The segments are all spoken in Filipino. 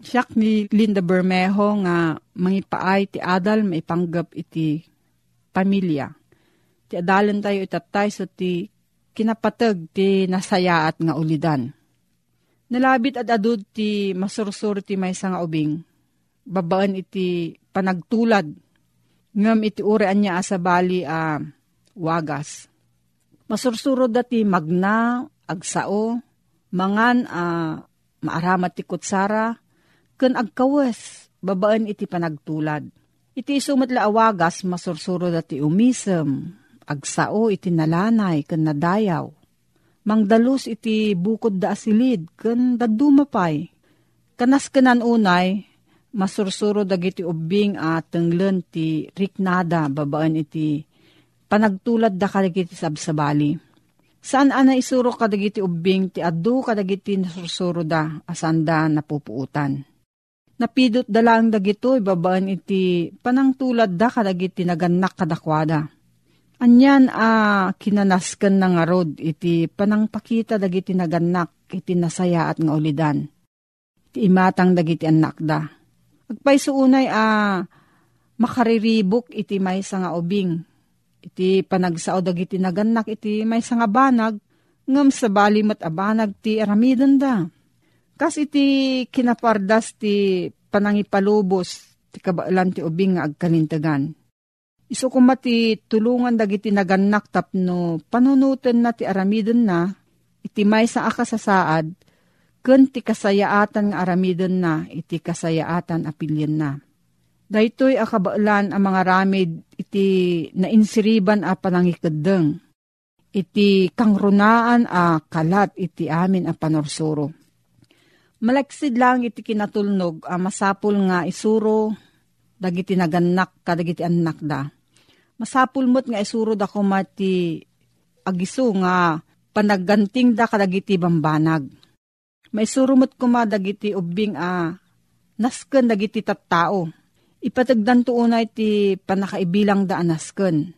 Siyak ni Linda Bermejo nga mangipaay ti adal maipanggep iti pamilya. Ti adalan tayo itatay so ti kinapatag ti nasayaat nga ulidan. Nalabit at adud ti masursur ti may nga ubing. Babaan iti panagtulad. Ngam iti urean niya asabali a uh, wagas. Masursuro dati magna, agsao, mangan a uh, maaramat ti kutsara, ken agkawes, babaan iti panagtulad. Iti sumatla awagas, masursuro dati umisem, agsao iti nalanay, ken nadayaw. Mangdalus iti bukod da asilid, ken dadumapay. Kanas kenan unay, masursuro dagiti ubing at tenglen ti riknada, babaan iti panagtulad da kaligiti sabsabali Saan ana isuro kadagiti ubing ti addu kadagiti nasursuro da asanda napupuutan. Napidot da lang dagito ibabaan iti panangtulad da kadagiti naganak kadakwada. Anyan a ah, kinanasken na nga rod iti panangpakita dagiti naganak iti nasaya at nga ulidan. Iti imatang dagiti anak da. Agpay unay a ah, makariribok iti may nga ubing Iti panagsao dagiti naganak iti may nga banag, ngam sa balimat abanag ti aramidon da. Kas iti kinapardas ti panangipalubos ti kabaalan ti ubing nga agkalintagan. Iso kumati tulungan dagiti naganak tapno panunutan na ti aramidon na, iti may sa akasasaad, ken ti kasayaatan nga aramidon na, iti kasayaatan apilyan na Daytoy akabaalan ang mga ramid iti nainsiriban a panangikadeng. Iti kangrunaan a kalat iti amin a panorsuro. Malaksid lang iti kinatulnog a masapul nga isuro dagiti naganak kadagiti anak da. Masapul mo't nga isuro da kumati agiso nga panagganting da kadagiti bambanag. Maisuro mo't kuma dagiti ubing a nasken dagiti tattao Ipatagdan to unay ti panakaibilang da anasken.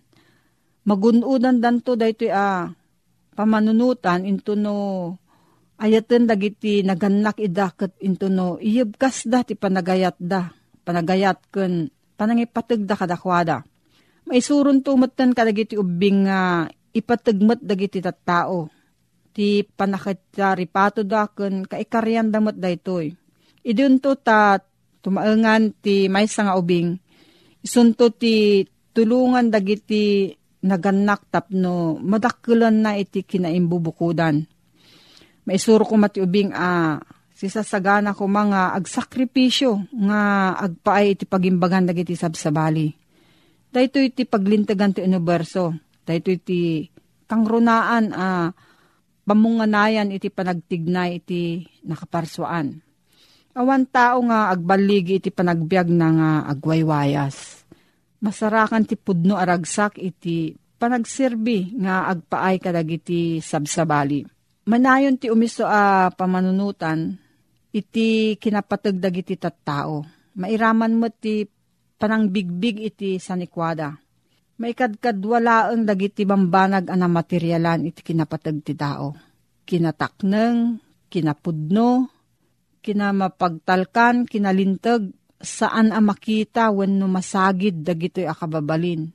Magunudan dan to dayto a ah, pamanunutan into no ayaten dagiti naganak idaket into no iyebkas da ti panagayat da panagayat ken panangipateg da kadakwada. Maisuron tumatan kadagiti ubing nga ipatagmat dagiti tattao. Ti panakitaripato daken kaikaryan damat daytoy. Idun to ta tumaengan ti maysa nga ubing. Isunto ti tulungan dagiti naganak tapno madakkelan na iti kinaimbubukudan. Maisuro ko mati ubing a ah, sisasagana ko mga agsakripisyo nga agpaay iti pagimbagan dagiti sabsabali. Dahito iti paglintagan ti universo. Dahito iti kangrunaan a ah, pamunganayan iti panagtignay iti nakaparswaan. Awan tao nga agbaligi iti panagbiag na nga agwaywayas. Masarakan ti pudno aragsak iti panagserbi nga agpaay kadagiti sabsabali. Manayon ti umiso a pamanunutan iti kinapatagdag iti tattao. Mairaman mo ti panangbigbig iti sanikwada. Maikadkadwalaang dagiti bambanag ana materyalan iti kinapatag ti tao. Kinatakneng, kinapudno, kinamapagtalkan, kinalintag, saan ang makita when no masagid dagito'y akababalin.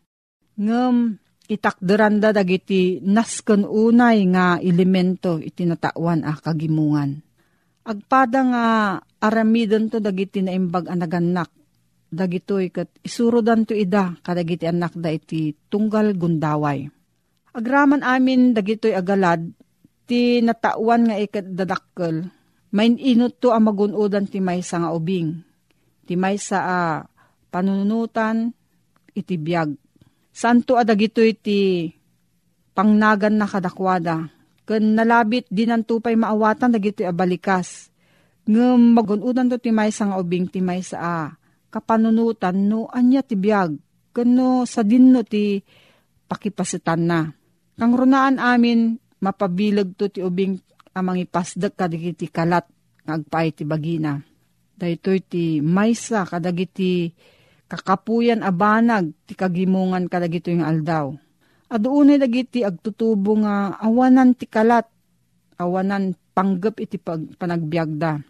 Ngem, itakderanda dagiti nasken unay nga elemento itinatawan a kagimungan Agpada nga aramidon to dagiti na imbag anaganak. Dagitoy kat isurodan to ida kadagiti anak da iti tunggal gundaway. Agraman amin dagitoy agalad ti natawan nga ikat dadakkel. Main inot to ang magunodan ti maysa nga ubing. Ti maysa a panunutan iti biyag. Santo adagitoy ti pangnagan na kadakwada Kan nalabit dinantupay maawatan dagiti abalikas. Ngem magunudan to timay sa nga ubing timay sa a. Kapanunutan no anya ti biyag. Kano sa dinno ti pakipasitan na. Kang runaan amin mapabilag to ti ubing amang ipasdag kadagiti kalat ngagpay ti bagina. Daytoy ti maysa kadagiti kakapuyan abanag ti kagimungan kadagito yung aldaw Aduunay dagiti agtutubo nga awanan ti kalat, awanan panggap iti pag, panagbiagda.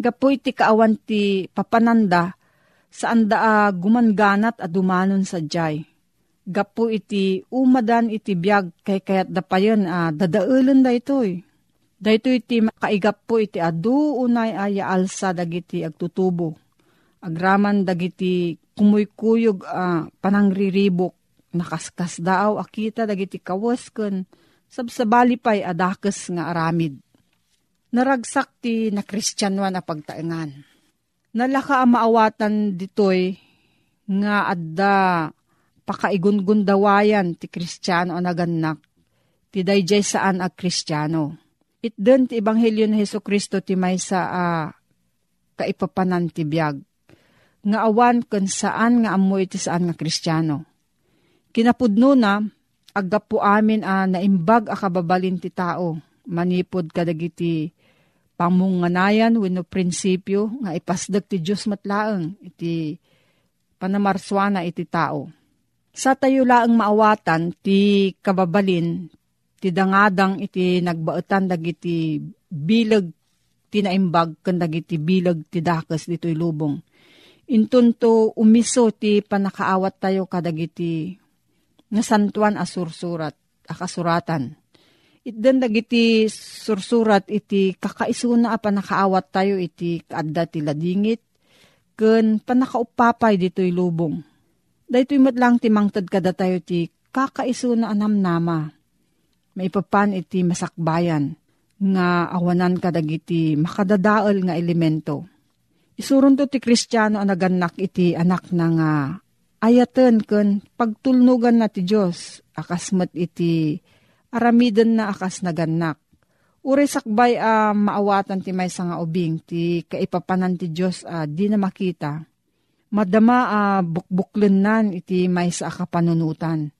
Gapo iti kaawan ti papananda, saan da gumanganat a dumanon sa jay. Gapo iti umadan iti biag kay kayat da pa yun, uh, dadaulan da itoy. Dahito iti makaigap po iti adu unay aya alsa dagiti agtutubo. Agraman dagiti kumuykuyog uh, panangriribok nakaskas daaw akita dagiti kawas ken sabsabali pay adakes nga aramid. Naragsak ti na kristyanwan a pagtaengan. Nalaka ang maawatan ditoy nga adda pakaigungundawayan ti kristyano ang naganak ti dayjay saan a kristyano. Itden ti Ebanghelyo ni Heso Kristo ti may sa uh, kaipapanan ti biyag. Nga awan kun saan nga amoy ti saan nga kristyano Kinapudno na, aggapo amin a naimbag a kababalin ti tao, manipod kadagiti pamunganayan wenno prinsipyo nga ipasdag ti Diyos matlaeng iti panamarswana iti tao. Sa tayo laang maawatan ti kababalin ti dangadang iti nagbaetan dagiti bilag ti naimbag kan dagiti bilag ti dakas dito'y lubong. Intunto umiso ti panakaawat tayo kadagiti nga santuan a sursurat, a kasuratan. Itden dagiti sursurat iti kakaisuna a panakaawat tayo iti kaadda ti ladingit, ken panakaupapay dito'y lubong. Dahito'y matlang ti mangtad kada tayo ti kakaisuna anam nama. Maipapan iti masakbayan nga awanan kadagiti makadadaol nga elemento. Isurun to ti kristyano ang naganak iti anak na nga ayaten ken pagtulnugan na ti Diyos akasmat iti aramiden na akas naganak. Uri sakbay a uh, maawatan ti may nga ubing ti kaipapanan ti Diyos uh, di na makita. Madama a uh, bukbuklen nan iti may sa akapanunutan.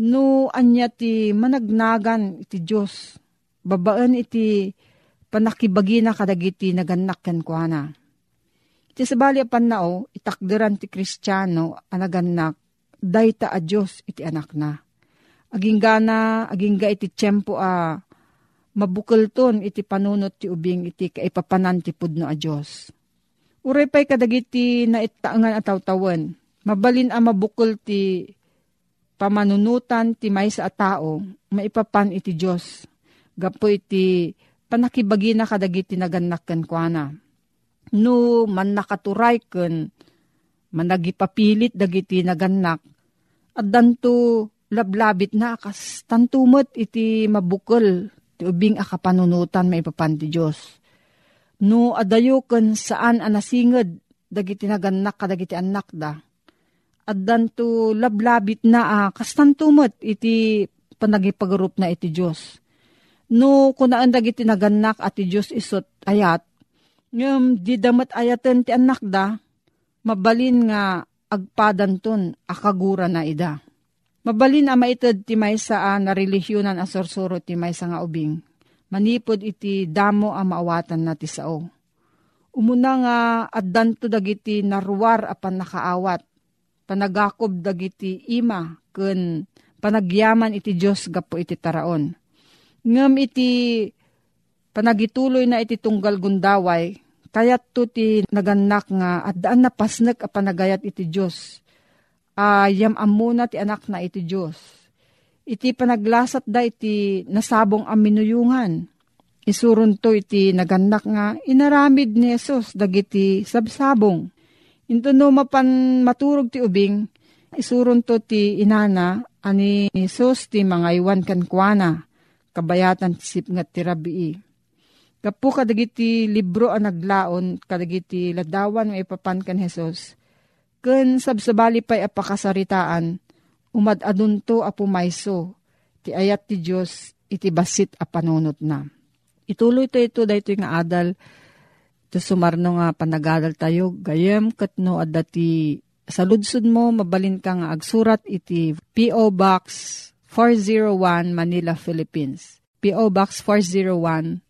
No anya ti managnagan iti Diyos. Babaan iti panakibagi na kadagiti naganak ken kuana Ti sabali apan itakderan ti kristyano, anaganak, dayta a Diyos iti anak na. Aging gana, aging ga iti tiyempo a mabukal ton iti panunot ti ubing iti kaipapanan ti pudno a Diyos. Uray pa'y kadagiti na itaangan at tawtawan. Mabalin a mabukol ti pamanunutan ti may sa tao, maipapan iti Diyos. Gapo iti panakibagi na kadagiti naganak ken kuana. No man nakaturay ken managipapilit dagiti naganak at danto lablabit na kas tantumot iti mabukol ti ubing akapanunutan maipapan ti Diyos. No adayo ken saan anasinged dagiti naganak kadagiti anak da. At danto lablabit na ah, kas iti panagipagarup na iti Diyos No, kunaan dagiti naganak at ti Diyos isot ayat, ngam di damat ayaten ti anak da, mabalin nga agpadan ton akagura na ida. Mabalin a maitad ti maysa a na religyonan a sorsuro ti maysa nga ubing. Manipod iti damo a maawatan na ti sao. Umuna nga addanto dagiti naruwar apan nakaawat. Panagakob dagiti ima ken panagyaman iti Diyos gapo iti taraon ngem iti panagituloy na iti tunggal gundaway, kayat to ti naganak nga at daan na pasnek a panagayat iti Diyos. Ayam uh, amuna ti anak na iti Diyos. Iti panaglasat da iti nasabong aminuyungan. Isurun to iti naganak nga inaramid ni Jesus dagiti sabsabong. Into no mapan maturog ti ubing, isurun to ti inana ani Jesus ti mga iwan kankwana kabayatan sip nga tirabii. Kapu kadagiti libro ang naglaon, kadagiti ladawan may ipapan kan Jesus. Ken sabsabali pa'y apakasaritaan, umad adunto apumayso, ti ayat ti Diyos iti basit a panunot na. Ituloy to ito dahito nga adal, to sumarno nga panagadal tayo, gayem katno at dati sa ludsud mo, mabalin ka nga agsurat iti P.O. Box 401 Manila, Philippines. P.O. Box 401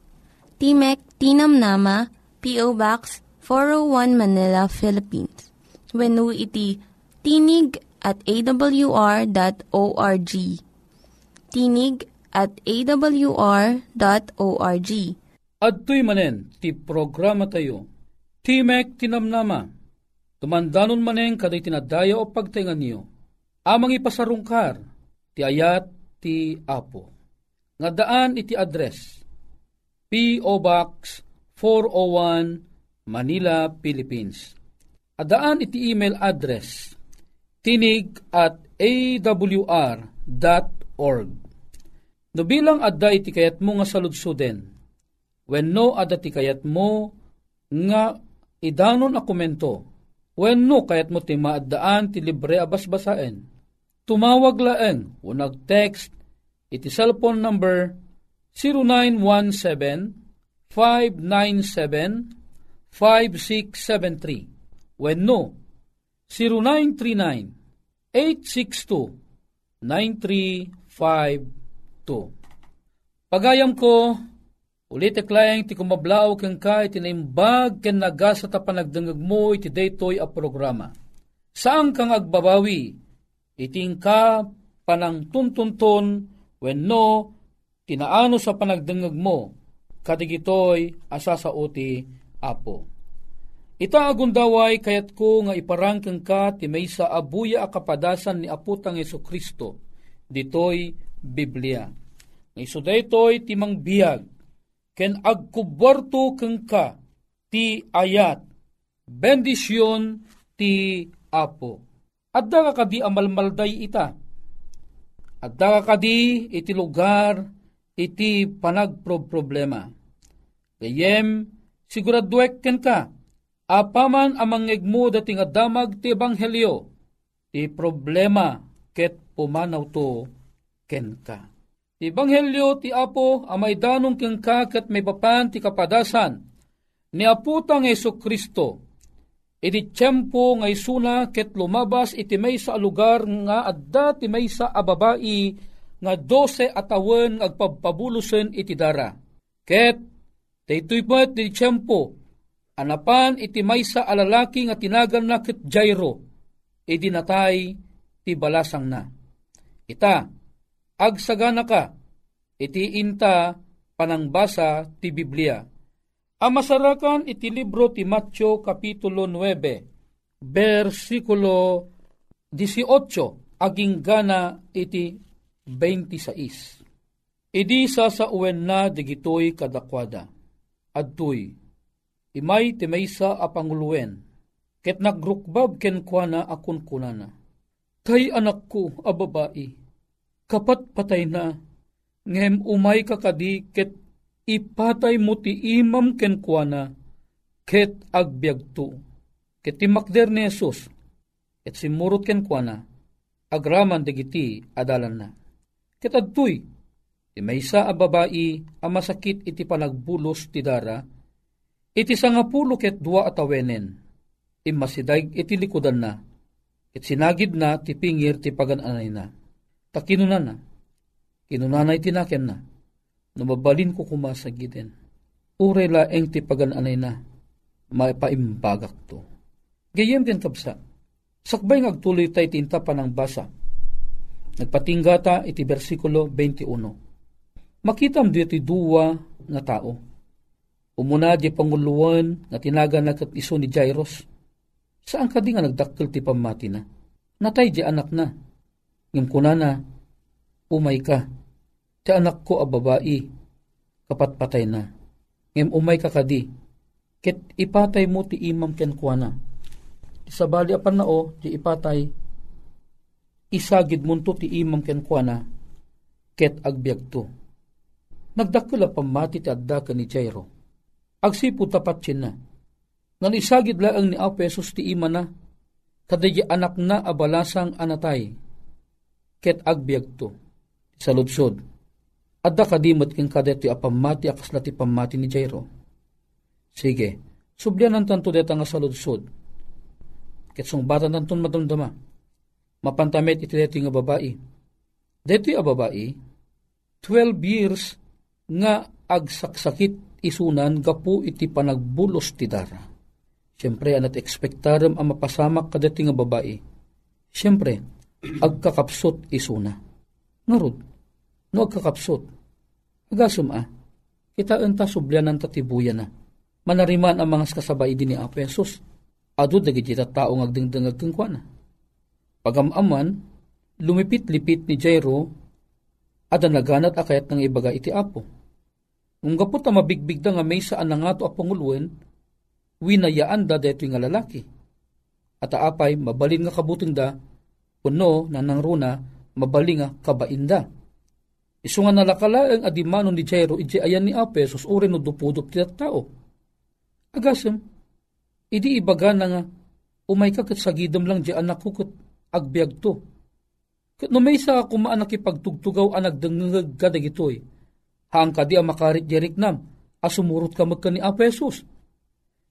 Timek Tinam Nama, P.O. Box 401 Manila, Philippines. Venu iti tinig at awr.org. Tinig at awr.org. At tuy manen, ti programa tayo, Timek Tinamnama, tumandanon manen kaday tinadaya o pagtingan niyo, amang ipasarungkar, ti ayat ti Apo. Nga daan iti address P.O. Box 401 Manila, Philippines. Adaan iti email address tinig at awr.org. No bilang adda iti kayat mo nga saludsuden, when no adda ti kayat mo nga idanon a komento, when no kayat mo ti maadaan ti libre abasbasaen, tumawag laeng o nag-text iti cellphone number 0917-597-5673 when no 0939-862-9352 Pagayam ko, ulit eklayang ti kumablaw kang ka iti naimbag ken nagasa ta mo iti daytoy a programa. Saan kang agbabawi iting ka panang tuntunton wenno tinaano sa panagdengeg mo kadigitoy asa sa uti apo. Ita agundaway kayat ko nga iparangkeng ka ti may sa abuya akapadasan ni aputang Yeso Kristo ditoy Biblia. Iso daytoy ti biyag ken agkuborto keng ka ti ayat bendisyon ti apo Adda ka kadi amalmalday ita. Adda ka kadi iti lugar iti panagproblema. Kayem, siguraduek ken ka, apaman amangeg mo dating adamag ti ebanghelyo, ti problema ket pumanaw to ken ka. Ti ebanghelyo ti Apo amay danong ken ka ket may papan ti kapadasan ni Aputang Yeso Kristo iti tiyempo nga isuna ket lumabas iti may sa lugar nga adda ti may sa ababai nga dose atawen agpabpabulosen iti dara. Ket daytoy met iti tiyempo anapan iti may sa alalaki nga tinagan na ket Jairo iti natay ti balasang na. Ita, agsagana ka, iti inta panangbasa ti Biblia Amasarakan iti libro ti Matyo Kapitulo 9, versikulo 18, aging gana iti 26. Idi sa sa uwen na digitoy kadakwada. Adtoy, imay ti maysa a panguluwen, ket nagrukbab ken kuana akun kunana. Kay anak ko a kapat patay na, ngem umay kakadi ket ipatay mo ti imam ken kuana, ket agbyagto. Ket timakder ni Jesus, ket simurot ken kuana, agraman digiti adalan na. Ket adtoy, ti maysa a babae a masakit iti panagbulos ti dara, iti sangapulo ket dua atawenen, imasidag iti likudan na, ket sinagid na ti pingir ti pagananay na. Takinunan na, kinunanay tinaken na, Numabalin ko kumasagiden. Uray laeng ti pagananay na, maipaimbagak to. Gayem din kapsa, sakbay ngagtuloy tay tinta pa ng basa. Nagpatinggata iti versikulo 21. Makitam di iti duwa nga tao. Umuna di panguluan nga tinaga na iso ni Jairus. Saan ka di nga nagdakkel ti pamati na? Natay di anak na. Ngim kunana, umay ka Ti anak ko a babae, kapatpatay na. Ngem umay kakadi, ket ipatay mo ti imam ken kuana. Sa bali apan na o, ti ipatay, isagid mo ti imam ken kuana, ket agbyag to. Nagdakula pamati ti adda ni Jairo. Agsipo tapat na. Ngan isagid laang ni Apesos ti ima na, kadaya anak na abalasang anatay, ket agbyag to. Sa lutsod, Adda kadimot king kadet ti apamati akasla ti pamati ni Jairo. Sige, sublian ang tanto deta nga saludsod. Ketsong bata nanton madamdama. Mapantamit iti deti nga babae. Deti a babae, 12 years nga agsaksakit isunan gapu iti panagbulos ti dara. Siyempre, anat ekspektaram ang mapasamak kadati nga babae. Siyempre, agkakapsot isuna. Narod, no agkakapsot. Agasum ah, kita enta subyanan tatibuyan na. Manariman ang mga kasabay din ni Apesos. Ado dagiti tao ngagdingdang agkengkwa na. Pagamaman, lumipit-lipit ni Jairo, ada naganat akayat ng ibaga iti apo. Nung gapot na mabigbig da nga may saan na nga to apanguluin, winayaan da deto nga lalaki. At aapay, mabalin nga kabuting da, puno na nang runa, mabalin nga kabainda Isu nga nalakalaeng adimano ni Jairo iti ayan ni Apesos uri no dupudop ti tao. Agasem, idi ibaga na nga, umay ka kat sagidam lang di anak ko kat agbyag to. Kat no may sa kumaan nakipagtugtugaw anag dengengag ka dagitoy. Haang ka di makarit jerik nam, asumurot ka magka ni Apesos.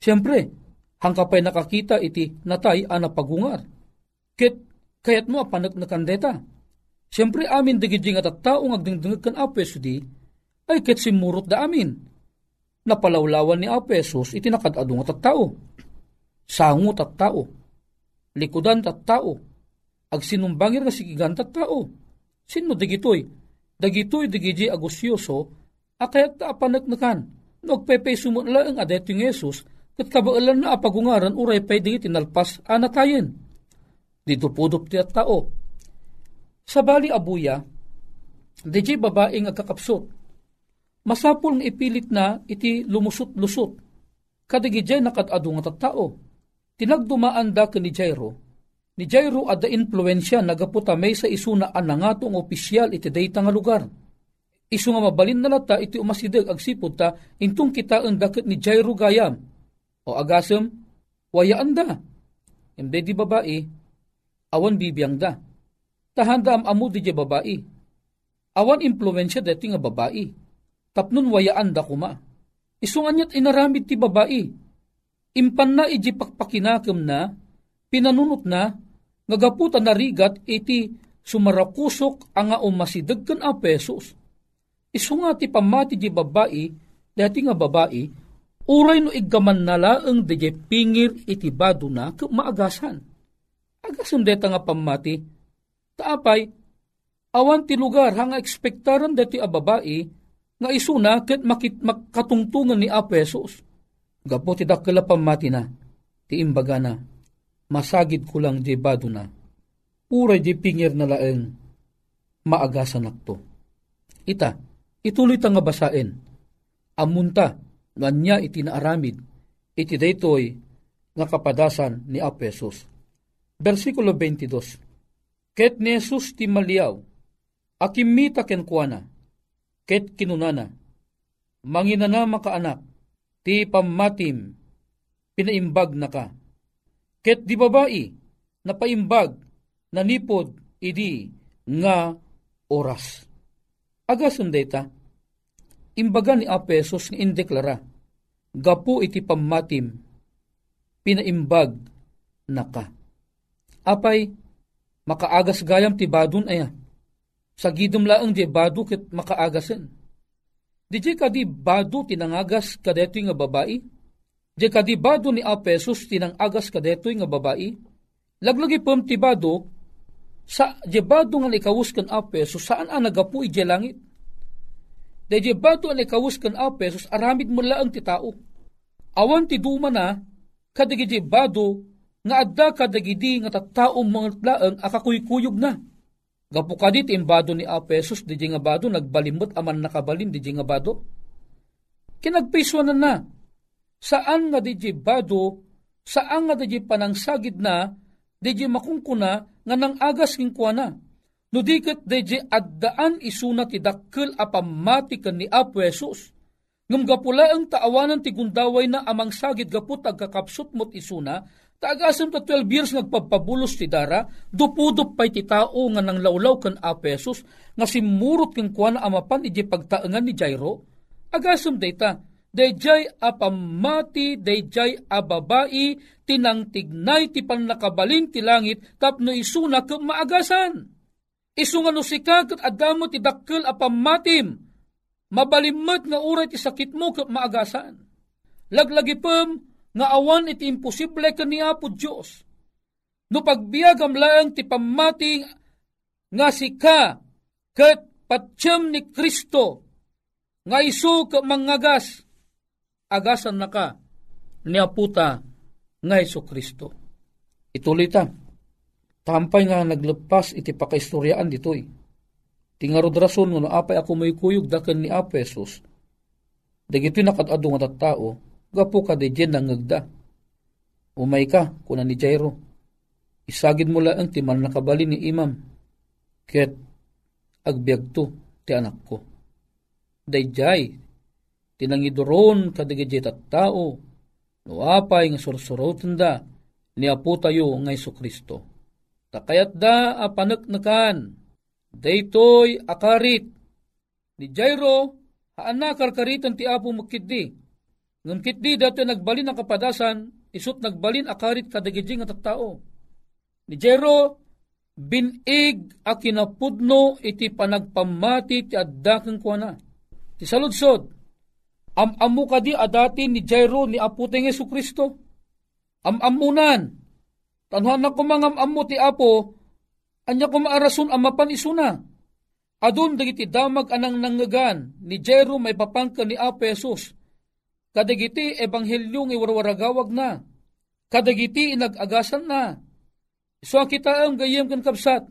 Siyempre, hang ka pa'y nakakita iti natay ana pagungar. Ket, kayat mo apanak na kandeta Siyempre amin digidjing at tao agdingdingag kan Apeso di, ay ket simurot da amin. Napalawlawan ni Apesos iti nakadadong at tao. Sangot at tao. Likudan at tao. Agsinumbangir nga sigigan at tao. Sino digitoy? Dagitoy digiji agusyoso, akayat ta apanagnakan. Nagpepay sumunla ang adet yung Yesus, kat kabaalan na apagungaran uray pay di tinalpas anatayin. Dito pudop ti at tao sa bali abuya, DJ babae nga kakapsot. Masapul nga ipilit na iti lumusot-lusot. Kadigijay nakatado nga tattao. Tinagdumaan da ni Jairo. Ni Jairo ada influensya nagaputa may sa isuna anangatong opisyal iti dayta nga lugar. Isu nga mabalin na lata iti umasidag agsipod ta intong kita ang dakit ni Jairo gayam. O agasem, wayaan da. Hindi di babae, awan bibiyang da tahanda am amu di babae. Awan impluensya deti nga babae. Tapnon wayaan da kuma. Isungan niya't inaramid ti babae. impan na iji pakpakinakam na, pinanunot na, ngagaputan na rigat iti sumarakusok ang nga umasidag kan a pesos. Isu nga ti pamati di babae, dati nga babae, uray no igaman nala ang di pingir iti bado na maagasan. Agasan deta nga pamati, taapay, awan ti lugar hanga ekspektaran dati a babae, nga isuna ket makit makatungtungan ni a pesos. Gapo ti dakila pamati na, ti imbaga na, masagid ko lang di bado na uray di pingir na laeng maagasan akto. Ita, ituloy ta nga basain. Amunta, nganya iti naaramid, iti daytoy nga kapadasan ni Apesos. Versikulo 22. Ket ni Jesus ti maliaw, akimita ken kuana, ket kinunana, manginana makaanak, ti pamatim, pinaimbag na ka. Ket di babae, napaimbag nanipod idi nga oras. Agason data, imbaga ni Apesos nga indeklara, gapu iti pamatim, pinaimbag na ka. Apay, makaagas gayam ti badun aya. Sa gidom di badu ket makaagasen. Di ka di badu tinangagas kadetoy nga babae? Di ka di badu ni Apesos tinangagas kadetoy nga babae? Laglagi pom ti badu sa jebado nga ikawus kan apeso saan ang nagapu ije langit. De jebado ang ikawus kan apeso aramid mo laang ti tao. Awan ti duma na kadagi jebado nga adda kadagidi nga tattaong mga laang akakuykuyog na. Gapu kadit imbado ni Apesos di nga bado nagbalimot aman nakabalin di nga bado. Kinagpiswanan na. Saan nga di bado, saan nga di panangsagid na, di makungkuna nga nang agas king kuana. No diket deje addaan isuna ti dakkel a pamati ni Apo Jesus. Ngam gapula ang taawanan ti gundaway na amang sagid gaput agkakapsot mot isuna, taagasan ta 12 years nagpapabulos ti dara, dupudup pay ti tao nga nang lawlaw kan Apo Jesus, nga simurot king kuana amapan ije pagtaengan ni Jairo, agasam data, dayjay apamati, dayjay ababai, tinangtignay ti panakabalin ti langit, tapno isuna ke maagasan. Isunga no sika kat adamo ti dakkel apamatim, mabalimot nga uray ti sakit mo ke maagasan. Laglagi pem, nga awan iti imposible ka ni Apo Diyos. No pagbiagam laang ti pamati nga sika kat patsyam ni Kristo nga isu ka mangagas agasan na ka ni aputa nga Iso Kristo. Ituloy ta. Tampay nga naglepas iti pakaistoryaan ditoy. Tingarod rason nga apay ako may kuyog daken ni Apesos. Dagito'y nakatado nga tao, gapo ka de dyan nangagda. Umay ka, kuna ni Jairo. Isagid mo lang ti man nakabali ni imam. Ket agbiag to ti anak ko. Dayjay, tinangidoron kadigidjit at tao, no apay nga sursurotan da, ni apo tayo nga Iso Kristo. Takayat da apanaknakan, daytoy akarit, ni Jairo, haana karkaritan ti apo makiddi, ngam kitdi dati nagbalin ang kapadasan, isut nagbalin akarit kadagidjing at tao. Ni Jairo, binig a kinapudno iti panagpamati ti addakeng kuana. Ti saludsod, Am-amu kadi adati ni Jairo ni Aputeng Yesu Kristo. Am-amunan. Tanhan na kumangam amu ti Apo, anya kumaarason amapan isuna. Adun dagiti damag anang nangagan ni Jairo may papangka ni Apo Jesus. Kadagiti ebanghelyo ng iwarwaragawag na. Kadagiti inagagasan na. So kita ang gayem kan kapsat.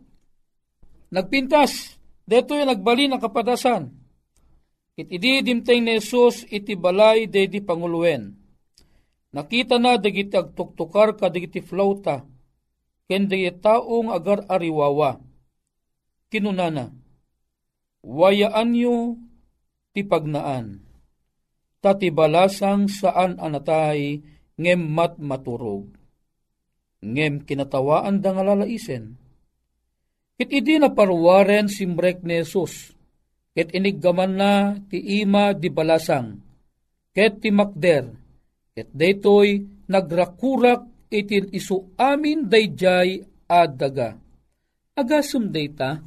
Nagpintas, deto yung nagbali ng kapadasan Iti di dimteng ni Jesus iti balay de di panguluwen. Nakita na dagiti agtuktukar ka dagiti flauta, ken dagiti taong agar ariwawa. Kinunana, wayaan nyo ti pagnaan, tati balasang saan anatay ngem mat maturog. Ngem kinatawaan da nga lalaisen. It idi na parwaren simbrek ni Jesus, ket iniggaman na ti ima di balasang, ket ti makder, ket daytoy nagrakurak itin isu amin dayjay adaga. Agasum dayta,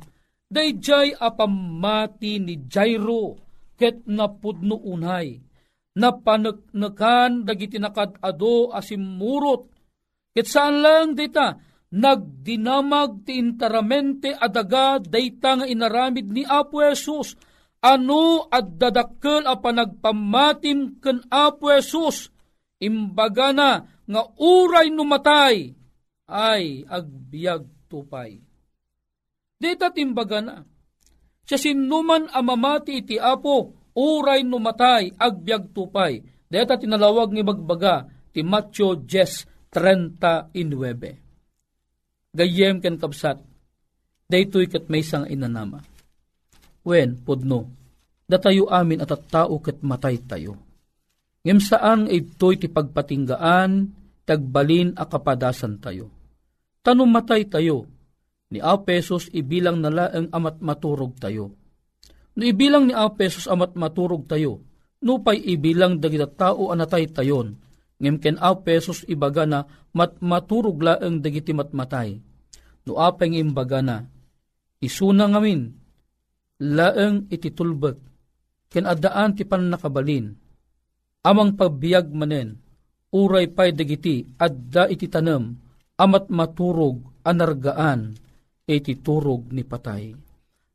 dayjay apamati ni Jairo ket napudno unay, napanagnakan dagiti nakadado asimurot, ket saan lang dayta, nagdinamag ti interamente adaga dayta nga inaramid ni Apo Jesus, ano at dadakkel a panagpamatim ken Apo Jesus, imbaga na nga uray numatay ay agbiag tupay. Dita timbaga na, siya sinuman amamati iti apo, uray numatay, agbiag tupay. Dita tinalawag ni bagbaga, ti Matthew 10.39. Gayem ken kapsat, daytoy kat may sang inanama. Wen, pudno, datayo amin at at tao kat matay tayo. Ngem saan ito'y ti pagpatinggaan, tagbalin a kapadasan tayo. Tanong matay tayo, ni Apesos ibilang nala ang amat maturog tayo. No ibilang ni Apesos amat maturog tayo, no pa'y ibilang dagita tao anatay tayon, ngem ken Apesos ibaga na mat maturog laeng dagiti matmatay. No apeng imbaga na, isuna ngamin, laeng ititulbek, ken adaan ti panakabalin, amang pagbiag manen, uray pay dagiti, adda iti tanem, amat maturog, anargaan, iti turog ni patay.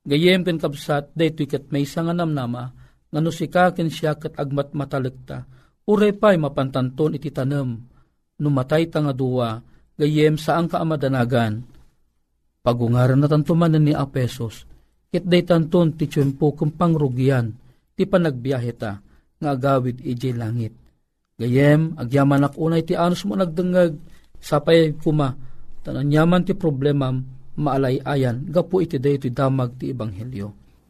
Gayem ken kabsat, dayto kat may sanganam nama, nga no sikaken siya kat agmat matalekta, uray pay mapantanton iti tanem, numatay ta nga duwa, gayem saan ka amadanagan, pagungaran na tantumanan ni Apesos, ket day tanton ti tiyempo kung pangrugyan, ti panagbiyahe ta, nga agawid iji langit. Gayem, agyaman unay ti anos mo nagdengag, sapay kuma, tananyaman ti problema, maalay-ayan, gapu iti day iti damag ti Ebanghelyo.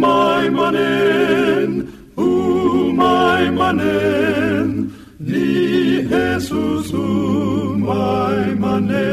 manen, umay manen, ni Jesus umay manen.